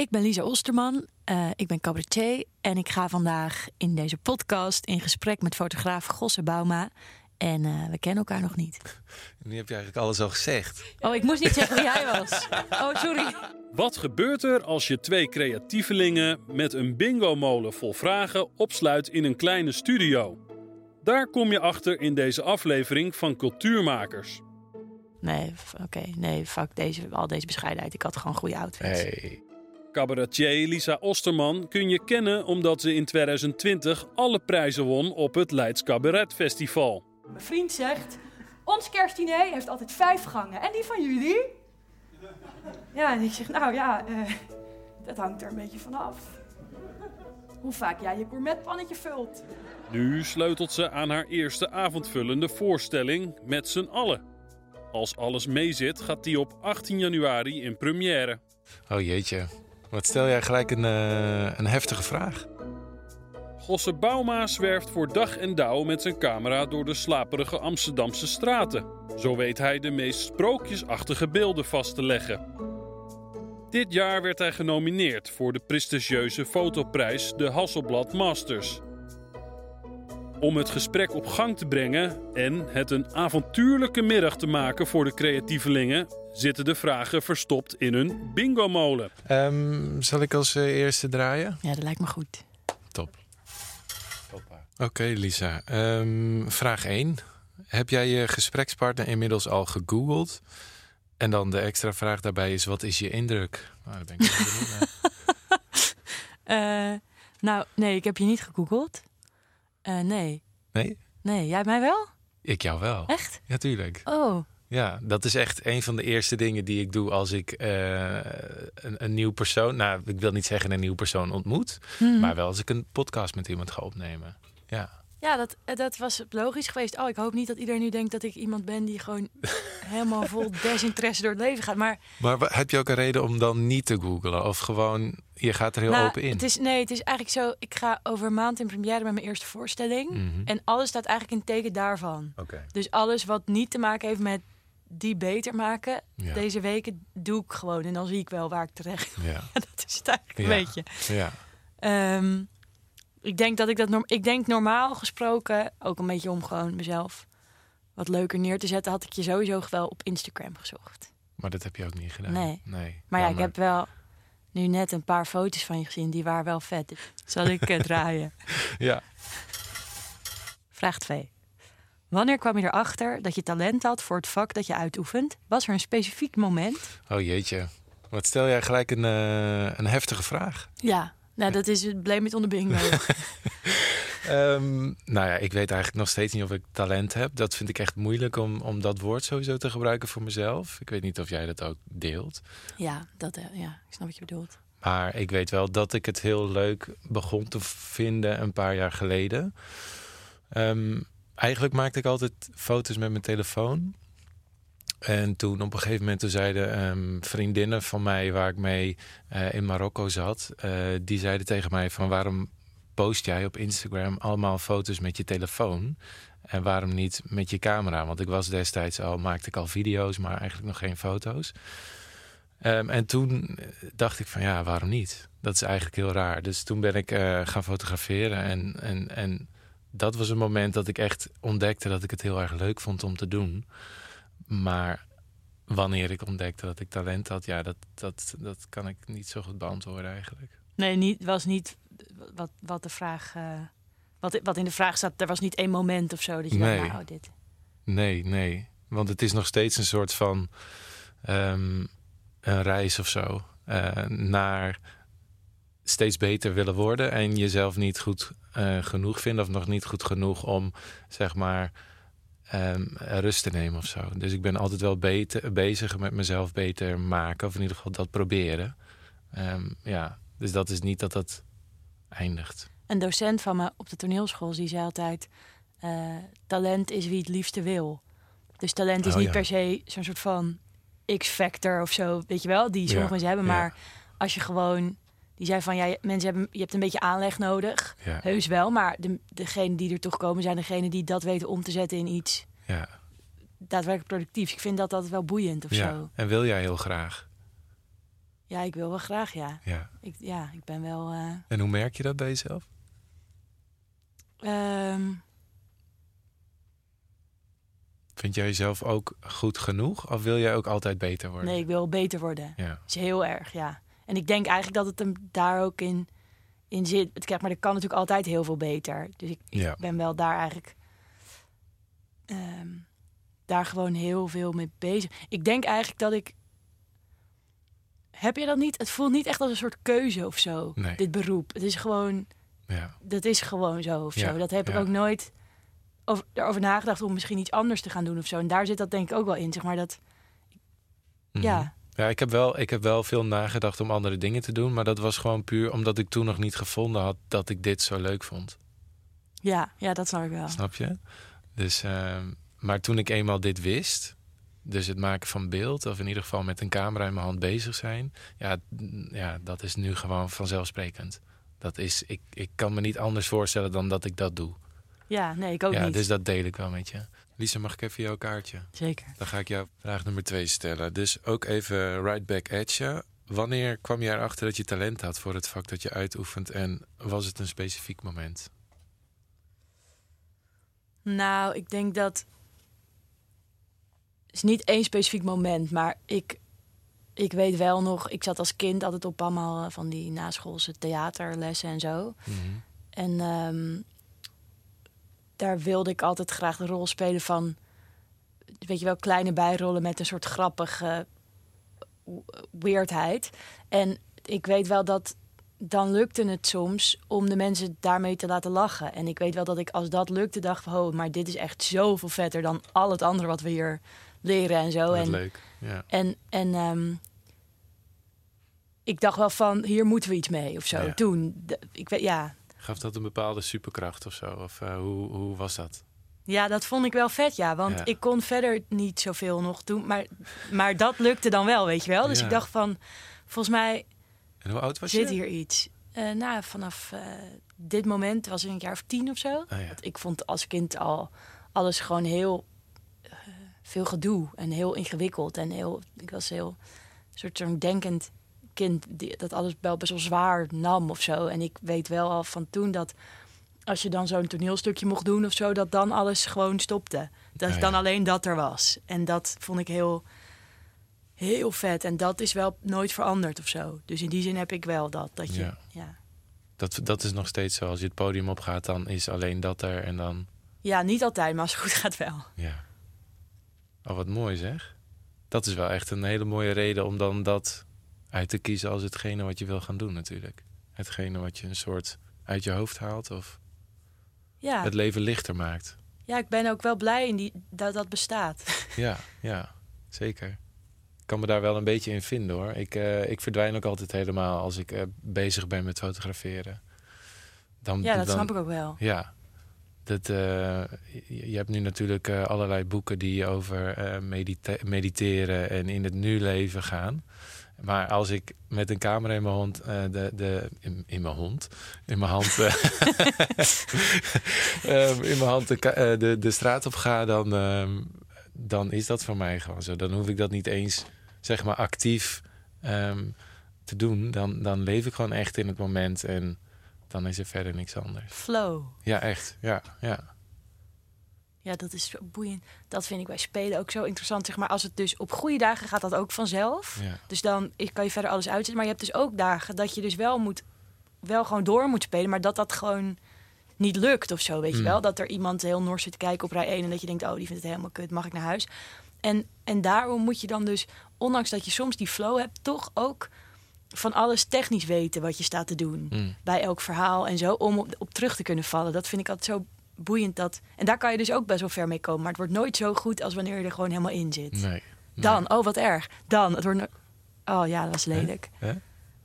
Ik ben Lisa Osterman, uh, ik ben cabaretier en ik ga vandaag in deze podcast in gesprek met fotograaf Gosse Bauma. En uh, we kennen elkaar nog niet. Nu heb je eigenlijk alles al gezegd. Oh, ik moest niet zeggen wie jij was. Oh, sorry. Wat gebeurt er als je twee creatievelingen met een bingo-molen vol vragen opsluit in een kleine studio? Daar kom je achter in deze aflevering van Cultuurmakers. Nee, oké, nee, fuck deze, al deze bescheidenheid. Ik had gewoon goede outfits. Hey. Cabaretier Lisa Osterman kun je kennen omdat ze in 2020 alle prijzen won op het Leids Cabaret Festival. Mijn vriend zegt, ons kerstdiner heeft altijd vijf gangen. En die van jullie? Ja, en ik zeg, nou ja, uh, dat hangt er een beetje vanaf. Hoe vaak jij je gourmetpannetje vult. Nu sleutelt ze aan haar eerste avondvullende voorstelling met z'n allen. Als alles meezit, gaat die op 18 januari in première. Oh jeetje, wat stel jij gelijk een, uh, een heftige vraag. Gosse Bauma zwerft voor dag en dauw met zijn camera door de slaperige Amsterdamse straten. Zo weet hij de meest sprookjesachtige beelden vast te leggen. Dit jaar werd hij genomineerd voor de prestigieuze fotoprijs de Hasselblad Masters. Om het gesprek op gang te brengen en het een avontuurlijke middag te maken voor de creatievelingen, zitten de vragen verstopt in een bingo-molen. Um, zal ik als uh, eerste draaien? Ja, dat lijkt me goed. Top. Oké, okay, Lisa. Um, vraag 1. Heb jij je gesprekspartner inmiddels al gegoogeld? En dan de extra vraag daarbij is: wat is je indruk? Nou, daar ben ik benieuwd uh, nou, nee, ik heb je niet gegoogeld. Uh, nee. Nee? Nee, jij mij wel? Ik jou wel. Echt? Ja, tuurlijk. Oh. Ja, dat is echt een van de eerste dingen die ik doe als ik uh, een, een nieuw persoon, nou, ik wil niet zeggen een nieuw persoon ontmoet, Hmm. maar wel als ik een podcast met iemand ga opnemen. Ja. Ja, dat, dat was logisch geweest. Oh, ik hoop niet dat iedereen nu denkt dat ik iemand ben die gewoon helemaal vol desinteresse door het leven gaat. Maar, maar heb je ook een reden om dan niet te googlen? Of gewoon, je gaat er heel nou, open in? Het is, nee, het is eigenlijk zo, ik ga over een maand in première met mijn eerste voorstelling. Mhm. En alles staat eigenlijk in teken daarvan. Dus alles wat niet te maken heeft met die beter maken, Ja. deze weken doe ik gewoon. En dan zie ik wel waar ik terecht. Ja. dat is het eigenlijk een Ja. beetje. Ja. Ehm, ik denk dat ik dat norm ik denk normaal gesproken ook een beetje om gewoon mezelf wat leuker neer te zetten, had ik je sowieso wel op Instagram gezocht. Maar dat heb je ook niet gedaan. Nee. nee. Maar ja, ik heb wel nu net een paar foto's van je gezien, die waren wel vet. Dus Zal ik eh, draaien? Ja. Vraag 2. Wanneer kwam je erachter dat je talent had voor het vak dat je uitoefent? Was er een specifiek moment? Oh jeetje. Wat stel jij gelijk een, eh, een heftige vraag? Ja, nou dat is het blame it on the bingo. Ehm, nou ja, ik weet eigenlijk nog steeds niet of ik talent heb. Dat vind ik echt moeilijk om, om dat woord sowieso te gebruiken voor mezelf. Ik weet niet of jij dat ook deelt. ja, dat, eh, ja, ik snap wat je bedoelt. Maar ik weet wel dat ik het heel leuk begon te vinden een paar jaar geleden. Ehm, eigenlijk maakte ik altijd foto's met mijn telefoon. En toen op een gegeven moment toen zeiden ehm, vriendinnen van mij waar ik mee eh, in Marokko zat, eh, die zeiden tegen mij van waarom post jij op Instagram allemaal foto's met je telefoon en waarom niet met je camera? Want ik was destijds al maakte ik al video's, maar eigenlijk nog geen foto's. Ehm, en toen dacht ik van ja, waarom niet? Dat is eigenlijk heel raar. Dus toen ben ik eh, gaan fotograferen en, en, en dat was een moment dat ik echt ontdekte dat ik het heel erg leuk vond om te doen. Maar wanneer ik ontdekte dat ik talent had, ja, dat, dat, dat kan ik niet zo goed beantwoorden eigenlijk. Nee, niet, was niet wat, wat de vraag. eh, wat, wat in de vraag staat, er was niet één moment of zo dat je Nee. dacht, nou, dit. Nee, nee. Want het is nog steeds een soort van ehm, een reis of zo. eh, naar steeds beter willen worden en jezelf niet goed eh, genoeg vinden of nog niet goed genoeg om zeg maar ehm, rust te nemen of zo. Dus ik ben altijd wel beter, bezig met mezelf beter maken of in ieder geval dat proberen. Ehm, ja, dus dat is niet dat dat eindigt. Een docent van me op de toneelschool die zei altijd: eh, talent is wie het liefste wil. Dus talent is Oh, niet ja. per se zo'n soort van X-factor of zo, weet je wel, die sommige Ja, mensen hebben. ja. Maar als je gewoon, die zei van ja, je- mensen hebben, je hebt een beetje aanleg nodig, Ja, heus wel, maar de, degenen die er toch komen zijn degenen die dat weten om te zetten in iets ja, daadwerkelijk productiefs. Ik vind dat altijd wel boeiend of ja. zo. En wil jij heel graag? Ja, ik wil wel graag, ja. Ja. Ik, ja, ik ben wel... eh, En hoe merk je dat bij jezelf? ehm, Vind jij jezelf ook goed genoeg? Of wil jij ook altijd beter worden? nee, ik wil beter worden. Ja. Dat is heel erg, ja. En ik denk eigenlijk dat het hem daar ook in, in zit. Het- Kijk, maar er kan natuurlijk altijd heel veel beter. Dus ik, Ja. ben wel daar eigenlijk... ehm, daar gewoon heel veel mee bezig. Ik denk eigenlijk dat ik... Heb je dat niet? Het voelt niet echt als een soort keuze of zo, Nee. dit beroep. Het is gewoon... Ja. dat is gewoon zo of Ja, zo. Dat heb ik ook nooit over, erover nagedacht om misschien iets anders te gaan doen of zo. En daar zit dat denk ik ook wel in, zeg maar dat, Mhm. ja, Ja, ik heb, wel, ik heb wel veel nagedacht om andere dingen te doen. Maar dat was gewoon puur omdat ik toen nog niet gevonden had dat ik dit zo leuk vond. ja, ja, dat snap ik wel. Snap je? Dus, ehm, maar toen ik eenmaal dit wist, dus het maken van beeld, of in ieder geval met een camera in mijn hand bezig zijn, ja, ja dat is nu gewoon vanzelfsprekend. Dat is, ik, ik kan me niet anders voorstellen dan dat ik dat doe. Ja, nee, ik ook ja, niet. dus dat deel ik wel met je. Lisa, mag ik even jouw kaartje? Zeker. Dan ga ik jou vraag nummer twee stellen. Dus ook even right back at you. Wanneer kwam je erachter dat je talent had voor het vak dat je uitoefent? En was het een specifiek moment? Nou, ik denk dat het is niet één specifiek moment, maar ik, ik weet wel nog, ik zat als kind altijd op allemaal eh, van die naschoolse theaterlessen en zo. Mhm. En ehm, daar wilde ik altijd graag de rol spelen van, weet je wel, kleine bijrollen met een soort grappige weirdheid. En ik weet wel dat dan lukte het soms om de mensen daarmee te laten lachen. En ik weet wel dat ik als dat lukte dacht van, oh, maar dit is echt zoveel vetter dan al het andere wat we hier leren en zo. En, leuk. Ja. en, en ehm, ik dacht wel van, hier moeten we iets mee of zo. Ja. Toen, ik weet, ja, Gaf dat een bepaalde superkracht of zo? Of eh, hoe, hoe was dat? Ja, dat vond ik wel vet, ja. Want Ja. ik kon verder niet zoveel nog doen. Maar, maar dat lukte dan wel, weet je wel. Dus Ja. ik dacht van, volgens mij En hoe oud was zit je? hier iets. Eh nou, vanaf eh, dit moment was ik een jaar of tien of zo. Ah, ja. Want ik vond als kind al alles gewoon heel veel gedoe. En heel ingewikkeld. En heel, ik was heel soort zo'n denkend kind die, dat alles wel best wel zwaar nam of zo. En ik weet wel al van toen dat als je dan zo'n toneelstukje mocht doen of zo, dat dan alles gewoon stopte. Dat Ah, dan ja. alleen dat er was. En dat vond ik heel, heel vet. En dat is wel nooit veranderd of zo. Dus in die zin heb ik wel dat. Dat je, Ja. ja. Dat, dat is nog steeds zo. Als je het podium opgaat, dan is alleen dat er en dan... Ja, niet altijd, maar als het goed gaat wel. Ja. Oh, wat mooi zeg. Dat is wel echt een hele mooie reden om dan dat uit te kiezen als hetgene wat je wil gaan doen natuurlijk. Hetgene wat je een soort uit je hoofd haalt of Ja, het leven lichter maakt. ja ik ben ook wel blij in die, dat dat bestaat. Ja, ja, zeker. Ik kan me daar wel een beetje in vinden hoor. Ik, eh, ik verdwijn ook altijd helemaal als ik eh, bezig ben met fotograferen. Dan, Ja, dat dan, snap ik ook wel. Ja. Dat, eh, je, hebt nu natuurlijk allerlei boeken die over medite- mediteren en in het nu leven gaan. Maar als ik met een camera in mijn hond, eh, de, de, in, in mijn hond, in mijn hand, eh, ehm, in mijn hand eh, de, de straat op ga, dan, ehm, dan is dat voor mij gewoon zo. Dan hoef ik dat niet eens, zeg maar, actief ehm, te doen. Dan, dan leef ik gewoon echt in het moment en dan is er verder niks anders. Flow. Ja, echt. Ja, ja. Ja, dat is zo boeiend. Dat vind ik bij spelen ook zo interessant. Zeg maar, als het dus op goede dagen gaat dat ook vanzelf. ja. Dus dan kan je verder alles uitzetten. Maar je hebt dus ook dagen dat je dus wel moet, wel gewoon door moet spelen, maar dat dat gewoon niet lukt of zo, weet je Mm. wel? Dat er iemand heel nors zit te kijken op rij 1 en dat je denkt, oh, die vindt het helemaal kut, mag ik naar huis? En, en daarom moet je dan dus, ondanks dat je soms die flow hebt, toch ook van alles technisch weten wat je staat te doen. Mm. Bij elk verhaal en zo, om op, op terug te kunnen vallen. Dat vind ik altijd zo boeiend. Dat, en daar kan je dus ook best wel ver mee komen. Maar het wordt nooit zo goed als wanneer je er gewoon helemaal in zit. Nee. nee. Dan, oh wat erg. Dan, het wordt. no- Oh ja, dat was lelijk.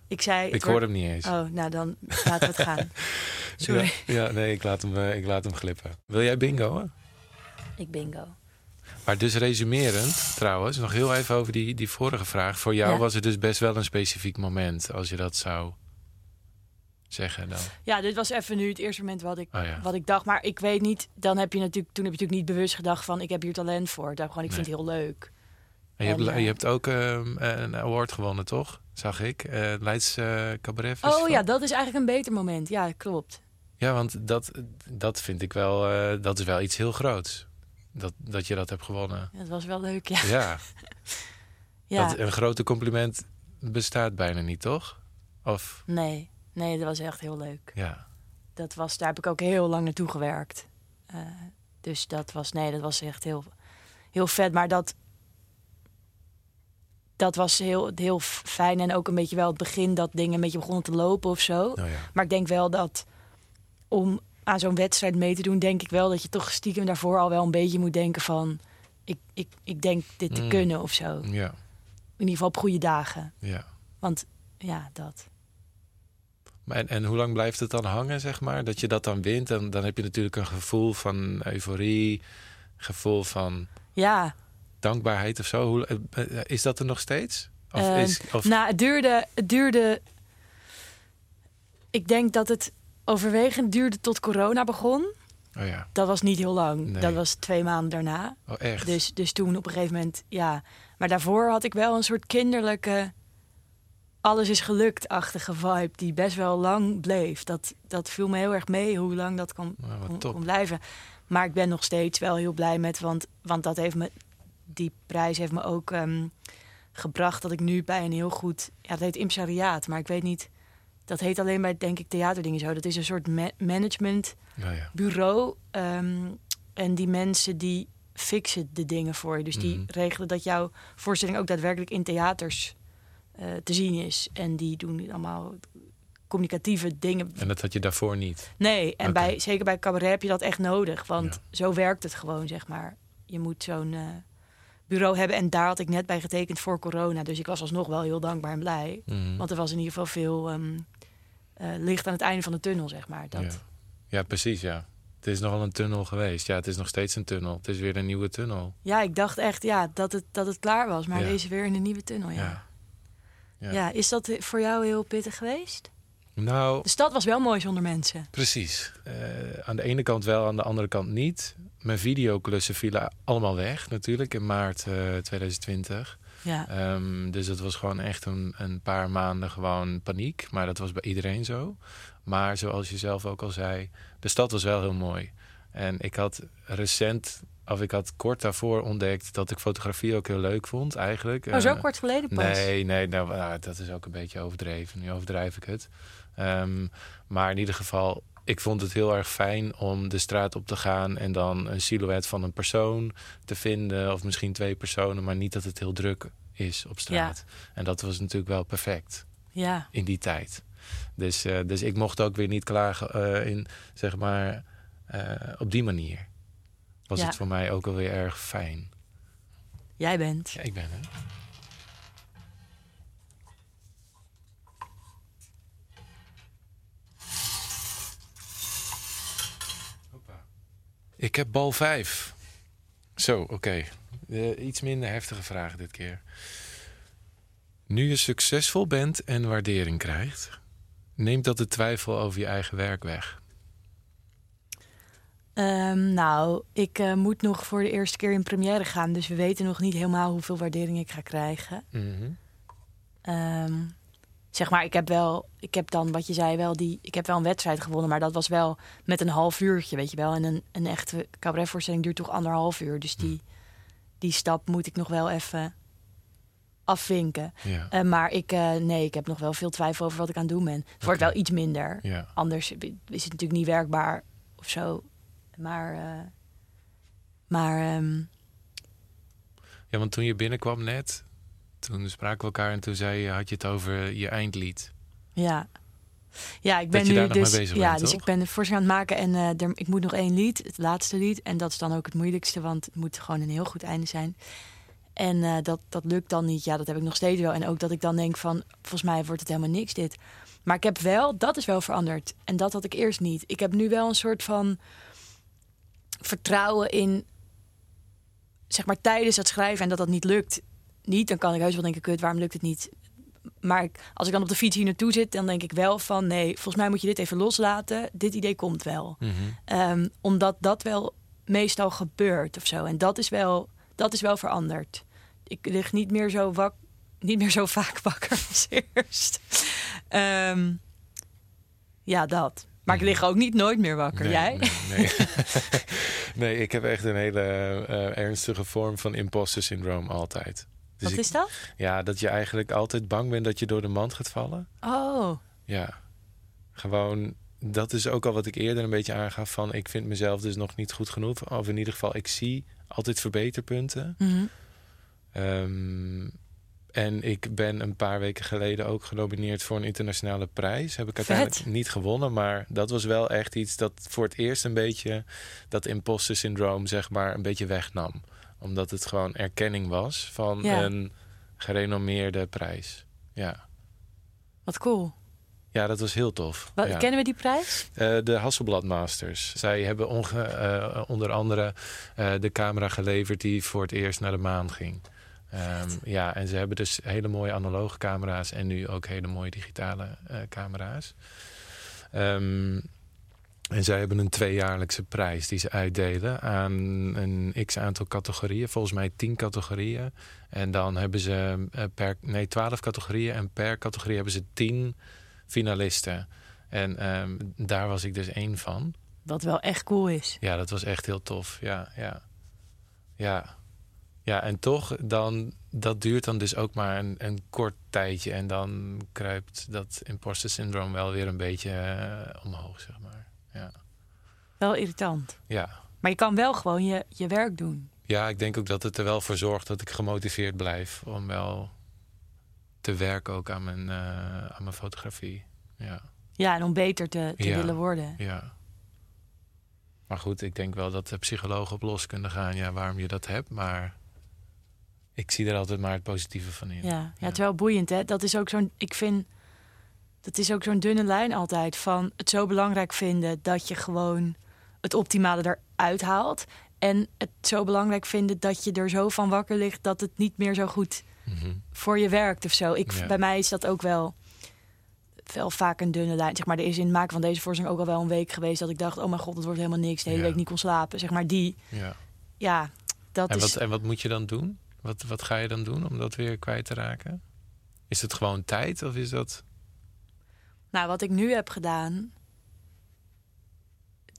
Ik zei. Ik wordt- hoor hem niet eens. Oh, nou dan laten we het gaan. Sorry. Ja, ja, nee, ik laat, hem, eh, ik laat hem glippen. Wil jij bingo? Hè? Ik bingo. Maar dus resumerend, trouwens, nog heel even over die, die vorige vraag. Voor jou Ja. was het dus best wel een specifiek moment, als je dat zou zeggen dan. Ja, dit was even nu het eerste moment wat ik, Oh ja. wat ik dacht. Maar ik weet niet, dan heb je natuurlijk, toen heb je natuurlijk niet bewust gedacht van ik heb hier talent voor. Dacht gewoon, ik vind het heel leuk. En je, hebt, En, eh, je hebt ook ehm, een award gewonnen, toch? Zag ik. Eh Leids eh, Cabaret Festival. Oh ja, dat is eigenlijk een beter moment. Ja, klopt. Ja, want dat, dat vind ik wel... dat is wel iets heel groots. Dat, dat je dat hebt gewonnen. Dat was wel leuk, ja. Ja, ja. Dat, een grote compliment bestaat bijna niet, toch? Of, Nee, nee, dat was echt heel leuk. ja. Dat was, daar heb ik ook heel lang naartoe gewerkt. Eh, dus dat was, nee, dat was echt heel, heel vet. Maar dat, dat was heel, heel fijn. En ook een beetje wel het begin dat dingen een beetje begonnen te lopen of zo. Ja. Maar ik denk wel dat om aan zo'n wedstrijd mee te doen, denk ik wel dat je toch stiekem daarvoor al wel een beetje moet denken van, ik, ik, ik denk dit te Mm. kunnen of zo. In Ja, ieder geval op goede dagen. ja. Want ja, dat. En, en hoe lang blijft het dan hangen, zeg maar? Dat je dat dan wint. En dan heb je natuurlijk een gevoel van euforie. Gevoel van Ja, dankbaarheid of zo. Hoe, eh, eh, is dat er nog steeds? Of Ehm, is, of, Nou, het duurde, het duurde. Ik denk dat het overwegend duurde tot corona begon. oh ja, Dat was niet heel lang. Nee. Dat was twee maanden daarna. oh echt? Dus, dus toen op een gegeven moment, ja. Maar daarvoor had ik wel een soort kinderlijke. Alles is gelukt-achtige vibe die best wel lang bleef. Dat, dat viel me heel erg mee hoe lang dat Nou, kon, blijven. Maar ik ben nog steeds wel heel blij met, want, want dat heeft me, die prijs heeft me ook ehm, gebracht dat ik nu bij een heel goed, ja, dat heet impresariaat, maar ik weet niet, dat heet alleen bij, denk ik, theaterdingen zo. Dat is een soort ma- managementbureau. Ja. ehm, en die mensen die fixen de dingen voor je. Dus die Mhm. regelen dat jouw voorstelling ook daadwerkelijk in theaters eh, te zien is. En die doen allemaal communicatieve dingen. En dat had je daarvoor niet. Nee, en bij, zeker bij cabaret heb je dat echt nodig. Want Ja. zo werkt het gewoon, zeg maar. Je moet zo'n eh, bureau hebben. En daar had ik net bij getekend voor corona. Dus ik was alsnog wel heel dankbaar en blij. Mhm. Want er was in ieder geval veel ehm, eh, licht aan het einde van de tunnel, zeg maar. Dat, ja. ja, precies, ja. Het is nogal een tunnel geweest. Ja, het is nog steeds een tunnel. Het is weer een nieuwe tunnel. Ja, ik dacht echt ja, dat, het, dat het klaar was. Maar Ja. deze weer in een nieuwe tunnel, ja. Ja. is dat eh, voor jou heel pittig geweest? Nou, De stad was wel mooi zonder mensen. Precies. Eh, aan de ene kant wel, aan de andere kant niet. Mijn videoklussen vielen allemaal weg natuurlijk in maart eh, 2020. Ja, Ehm, dus het was gewoon echt een, een paar maanden gewoon paniek. Maar dat was bij iedereen zo. Maar zoals je zelf ook al zei, de stad was wel heel mooi. En ik had recent, of ik had kort daarvoor ontdekt dat ik fotografie ook heel leuk vond eigenlijk. oh, zo Eh, kort geleden pas. Nee, nee nou, nou, dat is ook een beetje overdreven. Nu overdrijf ik het. Ehm, maar in ieder geval, ik vond het heel erg fijn om de straat op te gaan en dan een silhouet van een persoon te vinden. Of misschien twee personen, maar niet dat het heel druk is op straat. En dat was natuurlijk wel perfect Ja, in die tijd. Dus, eh, dus ik mocht ook weer niet klagen eh, in, zeg maar, eh, op die manier. Was Ja. het voor mij ook alweer erg fijn. jij bent. Ja, ik ben er. Ik heb bal 5. Zo, oké. Eh, iets minder heftige vragen dit keer. Nu je succesvol bent en waardering krijgt, neemt dat de twijfel over je eigen werk weg. Ehm, nou, ik eh, moet nog voor de eerste keer in première gaan. Dus we weten nog niet helemaal hoeveel waardering ik ga krijgen. Ehm, zeg maar, ik heb wel, ik heb dan wat je zei wel, die, ik heb wel een wedstrijd gewonnen, maar dat was wel met een half uurtje, weet je wel. En een, een echte cabaretvoorstelling duurt toch anderhalf uur. Dus die, die stap moet ik nog wel even afvinken. Ja, Eh, maar ik, eh, nee, ik heb nog wel veel twijfel over wat ik aan het doen ben. Het wordt wel iets minder. ja. Anders is het natuurlijk niet werkbaar of zo. Maar, eh, maar ehm, ja, want toen je binnenkwam net, toen spraken we elkaar en toen zei je, had je het over je eindlied. Ja. Ja, ik ben nu daar nog dus. mee bezig ja, bent, dus toch? ik ben de aan het maken en eh, er, ik moet nog één lied, het laatste lied. En dat is dan ook het moeilijkste, want het moet gewoon een heel goed einde zijn. En eh, dat, dat lukt dan niet. Ja, dat heb ik nog steeds wel. En ook dat ik dan denk van, volgens mij wordt het helemaal niks dit. Maar ik heb wel, dat is wel veranderd. En dat had ik eerst niet. Ik heb nu wel een soort van vertrouwen in, zeg maar tijdens het schrijven en dat dat niet lukt. Niet, dan kan ik heus wel denken, kut, waarom lukt het niet? Maar ik- als ik dan op de fiets hier naartoe zit, dan denk ik wel van... nee, volgens mij moet je dit even loslaten. Dit idee komt wel. Mhm. Ehm, omdat dat wel meestal gebeurt of zo. En dat is wel, dat is wel veranderd. ik lig niet meer zo, wak, niet meer zo vaak wakker als eerst. Ehm, ja, dat. Maar ik lig ook niet nooit meer wakker. Nee, Jij? Nee, nee. nee, ik heb echt een hele eh, ernstige vorm van imposter syndroom altijd. Dus Wat ik- is dat? Ja, dat je eigenlijk altijd bang bent dat je door de mand gaat vallen. Oh, Ja, gewoon. Dat is ook al wat ik eerder een beetje aangaf van ik vind mezelf dus nog niet goed genoeg. Of in ieder geval, ik zie altijd verbeterpunten. Ehm, en ik ben een paar weken geleden ook genomineerd voor een internationale prijs. Heb ik uiteindelijk Vet. niet gewonnen, maar dat was wel echt iets dat voor het eerst een beetje dat imposter syndroom zeg maar een beetje wegnam. Omdat het gewoon erkenning was van Ja. een gerenommeerde prijs. Ja. wat cool. ja, dat was heel tof. Wat, ja. Kennen we die prijs? Eh, de Hasselblad Masters. Zij hebben onge- eh, onder andere eh, de camera geleverd die voor het eerst naar de maan ging. Ehm, ja, en ze hebben dus hele mooie analoge camera's en nu ook hele mooie digitale eh, camera's. Ehm, en zij hebben een tweejaarlijkse prijs die ze uitdelen aan een x aantal categorieën, volgens mij tien categorieën. En dan hebben ze eh, per, nee, twaalf categorieën en per categorie hebben ze tien finalisten. En ehm, daar was ik dus één van. Wat wel echt cool is. Ja, dat was echt heel tof. Ja, ja. Ja. Ja, en toch, dan, dat duurt dan dus ook maar een, een kort tijdje. En dan kruipt dat imposter syndroom wel weer een beetje eh, omhoog, zeg maar. Ja. Wel irritant. ja. Maar je kan wel gewoon je, je werk doen. Ja, ik denk ook dat het er wel voor zorgt dat ik gemotiveerd blijf om wel te werken ook aan mijn, eh, aan mijn fotografie. Ja. Ja, en om beter te, te Ja. willen worden. Ja. Maar goed, ik denk wel dat de psychologen op los kunnen gaan. Ja, waarom je dat hebt. Maar ik zie er altijd maar het positieve van in. Ja, ja, het is wel boeiend, hè? Dat is ook zo'n. Ik vind. Dat is ook zo'n dunne lijn altijd. Van het zo belangrijk vinden dat je gewoon het optimale eruit haalt. En het zo belangrijk vinden dat je er zo van wakker ligt dat het niet meer zo goed Mhm. voor je werkt of zo. Ik, Ja. Bij mij is dat ook wel, wel vaak een dunne lijn. Zeg maar, er is in het maken van deze voorstelling ook al wel een week geweest dat ik dacht: oh mijn god, het wordt helemaal niks. De hele Ja. week niet kon slapen. Zeg maar, die, ja. ja, dat En, is. wat, en wat moet je dan doen? Wat, wat ga je dan doen om dat weer kwijt te raken? Is het gewoon tijd of is dat... Nou, wat ik nu heb gedaan.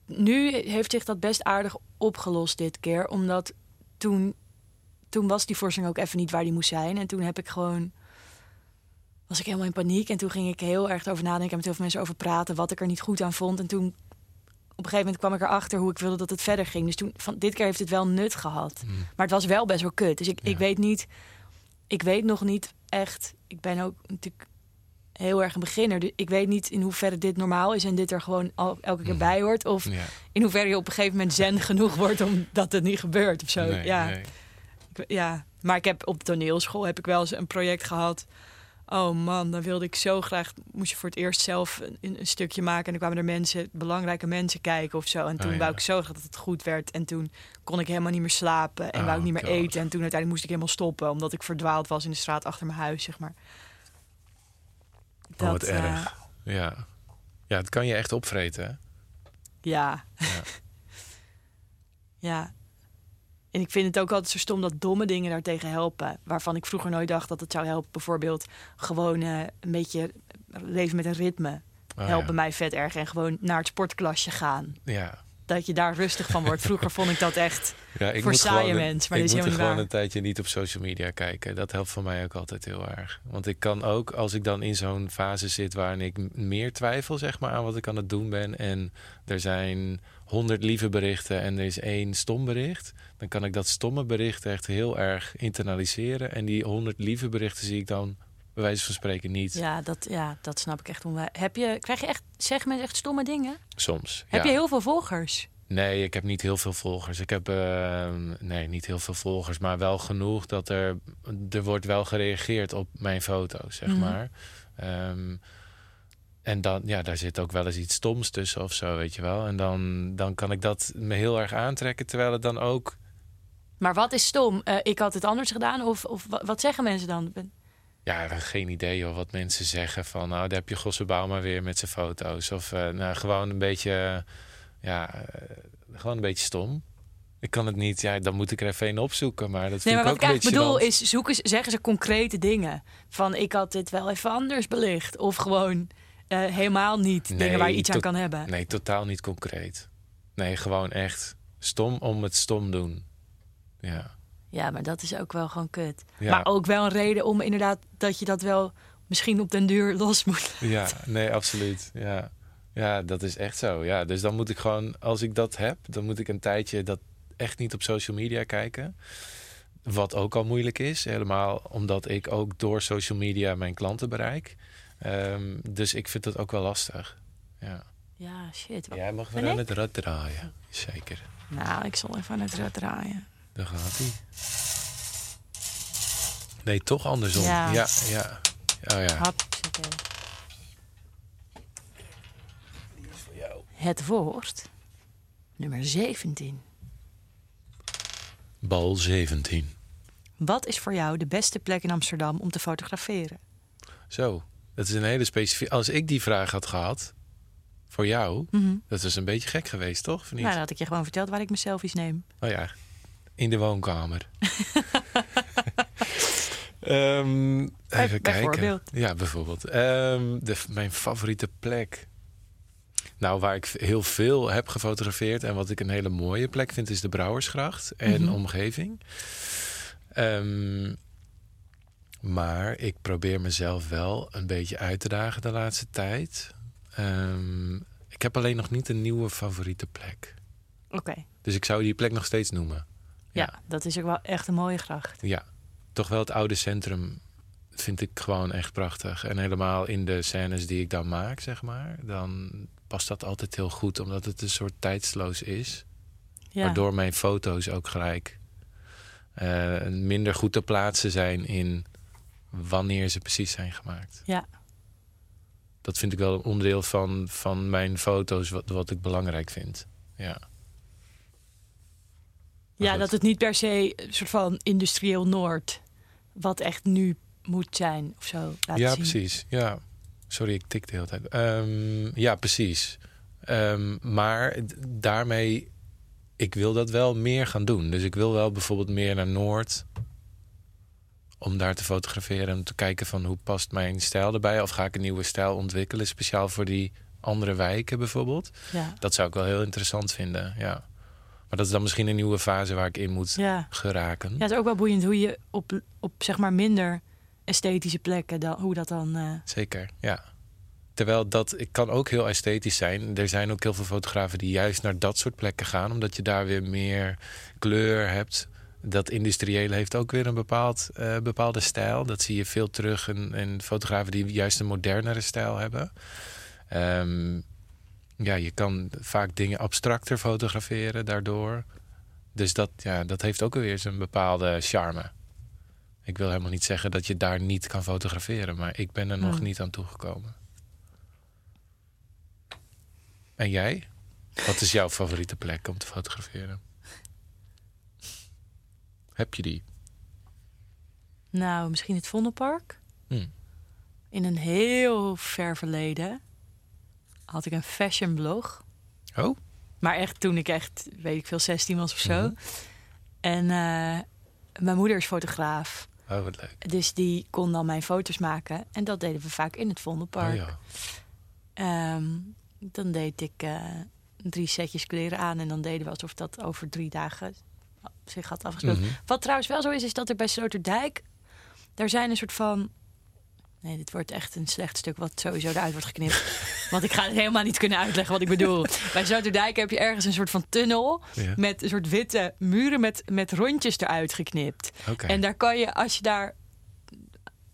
Nu heeft zich dat best aardig opgelost dit keer. Omdat toen, toen was die voorstelling ook even niet waar die moest zijn. En toen heb ik gewoon. Was ik helemaal in paniek. En toen ging ik heel erg over nadenken. En met heel veel mensen over praten. Wat ik er niet goed aan vond. En toen. Op een gegeven moment kwam ik erachter hoe ik wilde dat het verder ging. Dus toen, van, dit keer heeft het wel nut gehad. Hmm. Maar het was wel best wel kut. Dus ik, ik weet niet. Ik weet nog niet echt. Ik ben ook natuurlijk heel erg een beginner. Dus ik weet niet in hoeverre dit normaal is en dit er gewoon al, elke keer Mhm. bij hoort. Of Ja, in hoeverre je op een gegeven moment zen genoeg wordt omdat het niet gebeurt of zo. nee, ja. nee. Ik- ja, maar ik heb op toneelschool heb ik wel eens een project gehad. Oh man, dan wilde ik zo graag. Moest je voor het eerst zelf een, een stukje maken. En dan kwamen er mensen, belangrijke mensen kijken of zo. En toen Oh, ja. wou ik zo graag dat het goed werd. En toen kon ik helemaal niet meer slapen. En Oh, wou ik niet meer God. eten. En toen uiteindelijk moest ik helemaal stoppen. Omdat ik verdwaald was in de straat achter mijn huis, zeg maar. Oh, wat eh, erg. Ja. ja, het kan je echt opvreten. Hè? Ja. Ja. ja. En ik vind het ook altijd zo stom dat domme dingen daartegen helpen. Waarvan ik vroeger nooit dacht dat het zou helpen. Bijvoorbeeld gewoon eh, een beetje leven met een ritme. Oh, helpen ja. mij vet erg. En gewoon naar het sportklasje gaan. Ja. Dat je daar rustig van wordt. Vroeger vond ik dat echt... Ja, ik Voor saaie mensen, maar ik moet er gewoon waar. een tijdje niet op social media kijken. Dat helpt voor mij ook altijd heel erg. Want ik kan ook, als ik dan in zo'n fase zit waarin ik meer twijfel zeg maar, aan wat ik aan het doen ben. En er zijn honderd lieve berichten en er is één stom bericht. Dan kan ik dat stomme bericht echt heel erg internaliseren. En die honderd lieve berichten zie ik dan bij wijze van spreken niet. Ja, dat, ja, dat snap ik echt. onwij- Heb je, krijg je echt, zeggen mensen echt stomme dingen? Soms. Heb ja. je heel veel volgers? Nee, ik heb niet heel veel volgers. Ik heb eh, nee, niet heel veel volgers, maar wel genoeg dat er er wordt wel gereageerd op mijn foto's, zeg Mhm. maar. Ehm, en dan, ja, daar zit ook wel eens iets stoms tussen of zo, weet je wel. En dan, dan kan ik dat me heel erg aantrekken, terwijl het dan ook. Maar wat is stom? Eh, ik had het anders gedaan? Of, of wa- wat zeggen mensen dan? Ja, geen idee joh, wat mensen zeggen van... nou, daar heb je Gosse Bauma weer met zijn foto's. Of eh, nou, gewoon een beetje... ja, eh, gewoon een beetje stom. Ik kan het niet, ja, dan moet ik er even een opzoeken. Maar dat Nee, vind maar ik wat ook ik een beetje eigenlijk bedoel is, zoeken, ze- zeggen ze concrete dingen. Van, ik had dit wel even anders belicht. Of gewoon eh, helemaal niet dingen Nee, waar je iets aan kan hebben. Nee, totaal niet concreet. Nee, gewoon echt stom om het stom doen. Ja. Ja, maar dat is ook wel gewoon kut. Ja. Maar ook wel een reden om inderdaad dat je dat wel misschien op den duur los moet. Ja, nee, absoluut. Ja. ja, dat is echt zo. Ja, dus dan moet ik gewoon, als ik dat heb, dan moet ik een tijdje dat echt niet op social media kijken. Wat ook al moeilijk is, helemaal omdat ik ook door social media mijn klanten bereik. Ehm, dus ik vind dat ook wel lastig. Ja. Ja, shit. Jij mag weer aan het rad draaien. Zeker. Nou, ik zal even aan het rad draaien. Daar gaat hij. Nee, toch andersom. Ja. Ja, ja. Oh ja. Hapsakee. Die is voor jou. Het woord nummer 17. Bal 17. Wat is voor jou de beste plek in Amsterdam om te fotograferen? Zo, dat is een hele specifieke. Als ik die vraag had gehad voor jou, dat is een beetje gek geweest, toch? Nou, dan had ik je gewoon verteld waar ik mijn selfies neem. Oh ja, in de woonkamer. Ehm, even Bij- kijken. bijvoorbeeld. Ja, bijvoorbeeld. Ehm, de, mijn favoriete plek. Nou, waar ik heel veel heb gefotografeerd en wat ik een hele mooie plek vind, is de Brouwersgracht en Mhm. omgeving. Ehm, maar ik probeer mezelf wel een beetje uit te dagen de laatste tijd. Ik heb alleen nog niet een nieuwe favoriete plek. Oké. Dus ik zou die plek nog steeds noemen. Ja. dat is ook wel echt een mooie gracht. Ja, toch wel het oude centrum vind ik gewoon echt prachtig. En helemaal in de scènes die ik dan maak, zeg maar, dan past dat altijd heel goed, omdat het een soort tijdsloos is. Ja. Waardoor mijn foto's ook gelijk eh, minder goed te plaatsen zijn in wanneer ze precies zijn gemaakt. Ja. Dat vind ik wel een onderdeel van, van mijn foto's, wat, wat ik belangrijk vind. Ja. Maar Ja, goed. dat het niet per se een soort van industrieel Noord, wat echt nu moet zijn of zo. Laten ja, zien. precies. Ja. Sorry, ik tik de hele tijd. Ehm, ja, precies. Ehm, maar daarmee, ik wil dat wel meer gaan doen. Dus ik wil wel bijvoorbeeld meer naar Noord. Om daar te fotograferen en te kijken van hoe past mijn stijl erbij. Of ga ik een nieuwe stijl ontwikkelen, speciaal voor die andere wijken bijvoorbeeld. Ja. Dat zou ik wel heel interessant vinden, ja. Maar dat is dan misschien een nieuwe fase waar ik in moet Ja. geraken. ja, het is ook wel boeiend hoe je op, op zeg maar minder esthetische plekken, dan, hoe dat dan... eh, Zeker, ja. Terwijl dat ik kan ook heel esthetisch zijn. Er zijn ook heel veel fotografen die juist naar dat soort plekken gaan, omdat je daar weer meer kleur hebt. Dat industriële heeft ook weer een bepaald, eh, bepaalde stijl. Dat zie je veel terug in, in fotografen die juist een modernere stijl hebben. Ehm, ja, je kan vaak dingen abstracter fotograferen daardoor. Dus dat, ja, dat heeft ook weer zijn bepaalde charme. Ik wil helemaal niet zeggen dat je daar niet kan fotograferen, maar ik ben er nog Hmm. niet aan toegekomen. En jij? Wat is jouw favoriete plek om te fotograferen? Heb je die? nou, misschien het Vondelpark. Hm. In een heel ver verleden had ik een fashion blog. Oh? Maar echt toen ik echt, weet ik veel, 16 was of zo. Mhm. En eh, mijn moeder is fotograaf. Oh, wat leuk. Dus die kon dan mijn foto's maken. En dat deden we vaak in het Vondelpark. Oh, ja. Ehm, dan deed ik eh, drie setjes kleren aan. En dan deden we alsof dat over drie dagen zich had afgespeeld. Mhm. Wat trouwens wel zo is, is dat er bij Sloterdijk... daar zijn een soort van... Nee, dit wordt echt een slecht stuk wat sowieso eruit wordt geknipt. Want ik ga het helemaal niet kunnen uitleggen wat ik bedoel. Bij Sloterdijk heb je ergens een soort van tunnel... Ja. met een soort witte muren met, met rondjes eruit geknipt. En daar kan je, als je daar...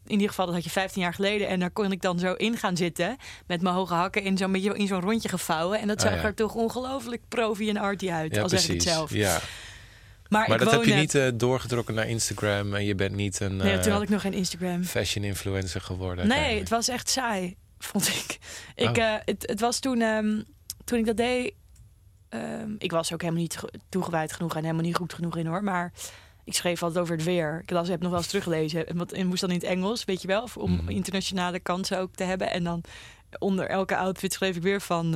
In ieder geval, dat had je 15 jaar geleden. En daar kon ik dan zo in gaan zitten. Met mijn hoge hakken in zo'n beetje in zo'n rondje gevouwen. En dat Ah, zag ja. er toch ongelooflijk profi en arty uit. Ja, al zeg ik het zelf. Ja. Maar, Maar ik dat heb je niet eh, doorgetrokken naar Instagram en je bent niet een Nee, eh, toen had ik nog geen Instagram. fashion influencer geworden. Nee, het was echt saai, vond ik. ik Oh. eh, het, het was toen, ehm, toen ik dat deed... ehm, ik was ook helemaal niet ge- toegewijd genoeg en helemaal niet goed genoeg in hoor. Maar ik schreef altijd over het weer. Ik las, heb nog wel eens teruggelezen. En wat- en moest dan in het Engels, weet je wel. Om Mhm. internationale kansen ook te hebben. En dan onder elke outfit schreef ik weer van...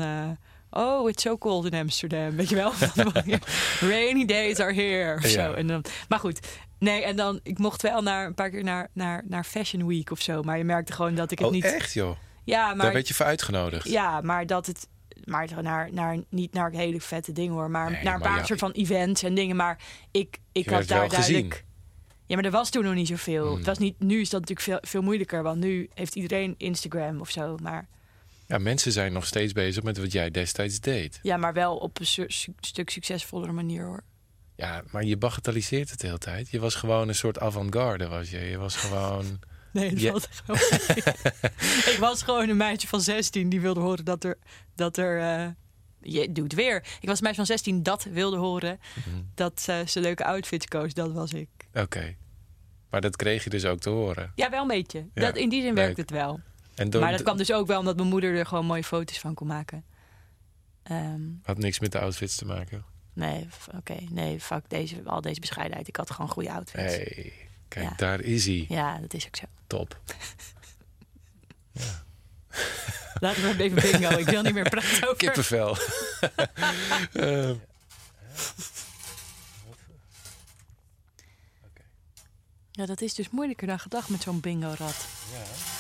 oh, it's so cold in Amsterdam. Weet je wel? Rainy days are here. Of zo. En dan, maar goed, nee, en dan, ik mocht wel naar, een paar keer naar, naar, naar Fashion Week of zo. Maar je merkte gewoon dat ik het Oh, niet... echt joh? Ja, Daar maar, werd je voor uitgenodigd. ja, maar dat het... Maar naar, naar, niet naar hele vette dingen hoor, maar Nee, naar een maar paar ja, soort van events en dingen. Maar ik, ik Je had daar wel gezien. duidelijk... Ja, maar er was toen nog niet zoveel. Hmm. Het was niet, nu is dat natuurlijk veel, veel moeilijker, want nu heeft iedereen Instagram of zo. Maar Ja, mensen zijn nog steeds bezig met wat jij destijds deed. Ja, maar wel op een su- su- stuk succesvollere manier hoor. Ja, maar je bagatelliseert het de hele tijd. Je was gewoon een soort avant-garde, was je. Je was gewoon... Nee, dat Ja. valt. Ik was gewoon een meisje van 16 die wilde horen dat er. Dat er eh, je doet weer. Ik was een meisje van 16 dat wilde horen Mhm. dat ze leuke outfits koos. Dat was ik. Oké. Maar dat kreeg je dus ook te horen. Ja, wel een beetje. Ja, dat, in die zin leuk. werkt het wel. En maar dat kwam dus ook wel omdat mijn moeder er gewoon mooie foto's van kon maken. Ehm, had niks met de outfits te maken. nee, oké. nee, fuck deze, al deze bescheidenheid. Ik had gewoon goede outfits. hey, kijk, Ja. daar is hij. Ja, dat is ook zo. Top. Laten we even bingo. Ik wil niet meer praten over... Kippenvel. Ehm, Ja, dat is dus moeilijker dan gedacht met zo'n bingo-rad. ja.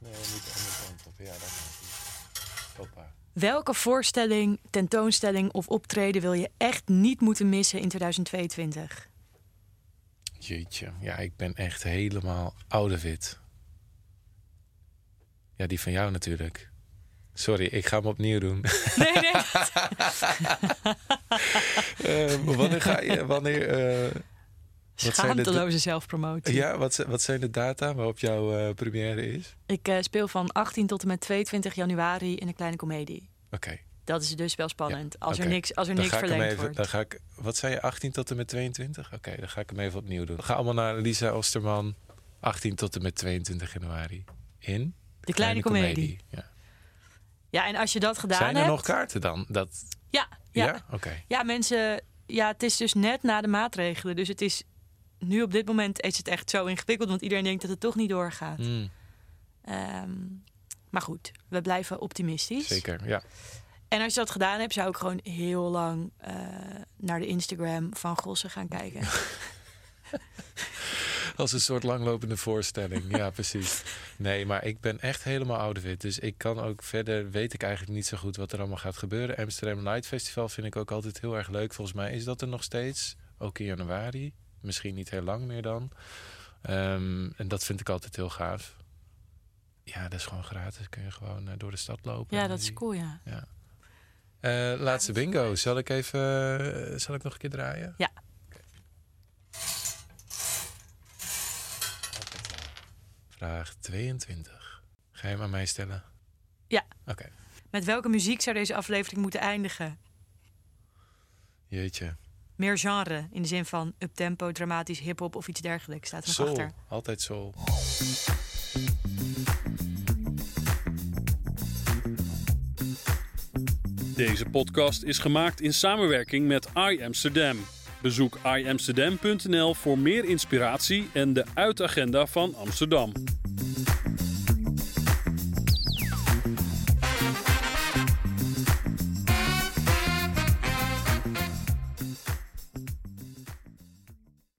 Nee, niet de andere kant op. Ja. Hoppa. Welke voorstelling, tentoonstelling of optreden wil je echt niet moeten missen in 2022? Jeetje. Ja, ik ben echt helemaal ouderwit. Ja, die van jou natuurlijk. Sorry, ik ga hem opnieuw doen. Nee, nee. Eh, wanneer ga je? Wanneer? eh, Zijn de- Schaamteloze zelfpromotie. ja, wat, wat zijn de data waarop jouw eh, première is? Ik eh, speel van 18 tot en met 22 januari in een kleine komedie. Oké. Dat is dus wel spannend. als er niks, als er Dan niks ga ik hem verlengd even. wordt. Dan ga ik. Wat zei je? 18 tot en met 22? Oké, dan ga ik hem even opnieuw doen. Ga allemaal naar Lisa Osterman. 18 tot en met 22 januari. In? De kleine komedie. Ja. Ja, en als je dat gedaan Zijn er hebt... nog kaarten dan? Dat, Ja, ja. ja? Oké. Ja, mensen, ja, het is dus net na de maatregelen. Dus het is nu op dit moment is het echt zo ingewikkeld, want iedereen denkt dat het toch niet doorgaat. Mm, Ehm, maar goed, we blijven optimistisch. zeker, ja. En als je dat gedaan hebt, zou ik gewoon heel lang eh, naar de Instagram van Gossen gaan kijken. Als een soort langlopende voorstelling. Ja, precies. Nee, maar ik ben echt helemaal ouderwit. Dus ik kan ook verder, weet ik eigenlijk niet zo goed wat er allemaal gaat gebeuren. Amsterdam Night Festival vind ik ook altijd heel erg leuk. Volgens mij is dat er nog steeds. Ook in januari. Misschien niet heel lang meer dan. Ehm, en dat vind ik altijd heel gaaf. Ja, dat is gewoon gratis. Kun je gewoon eh, door de stad lopen. ja, dat is cool, ja. Eh, laatste bingo. Zal ik even, eh, zal ik nog een keer draaien? Ja. Vraag 22. Ga je hem aan mij stellen? Ja. Oké. Met welke muziek zou deze aflevering moeten eindigen? Jeetje. Meer genre, in de zin van uptempo, dramatisch, hip-hop of iets dergelijks. Staat er nog Soul. achter. Altijd soul. Deze podcast is gemaakt in samenwerking met I Amsterdam. Bezoek iamsterdam.nl voor meer inspiratie en de uitagenda van Amsterdam.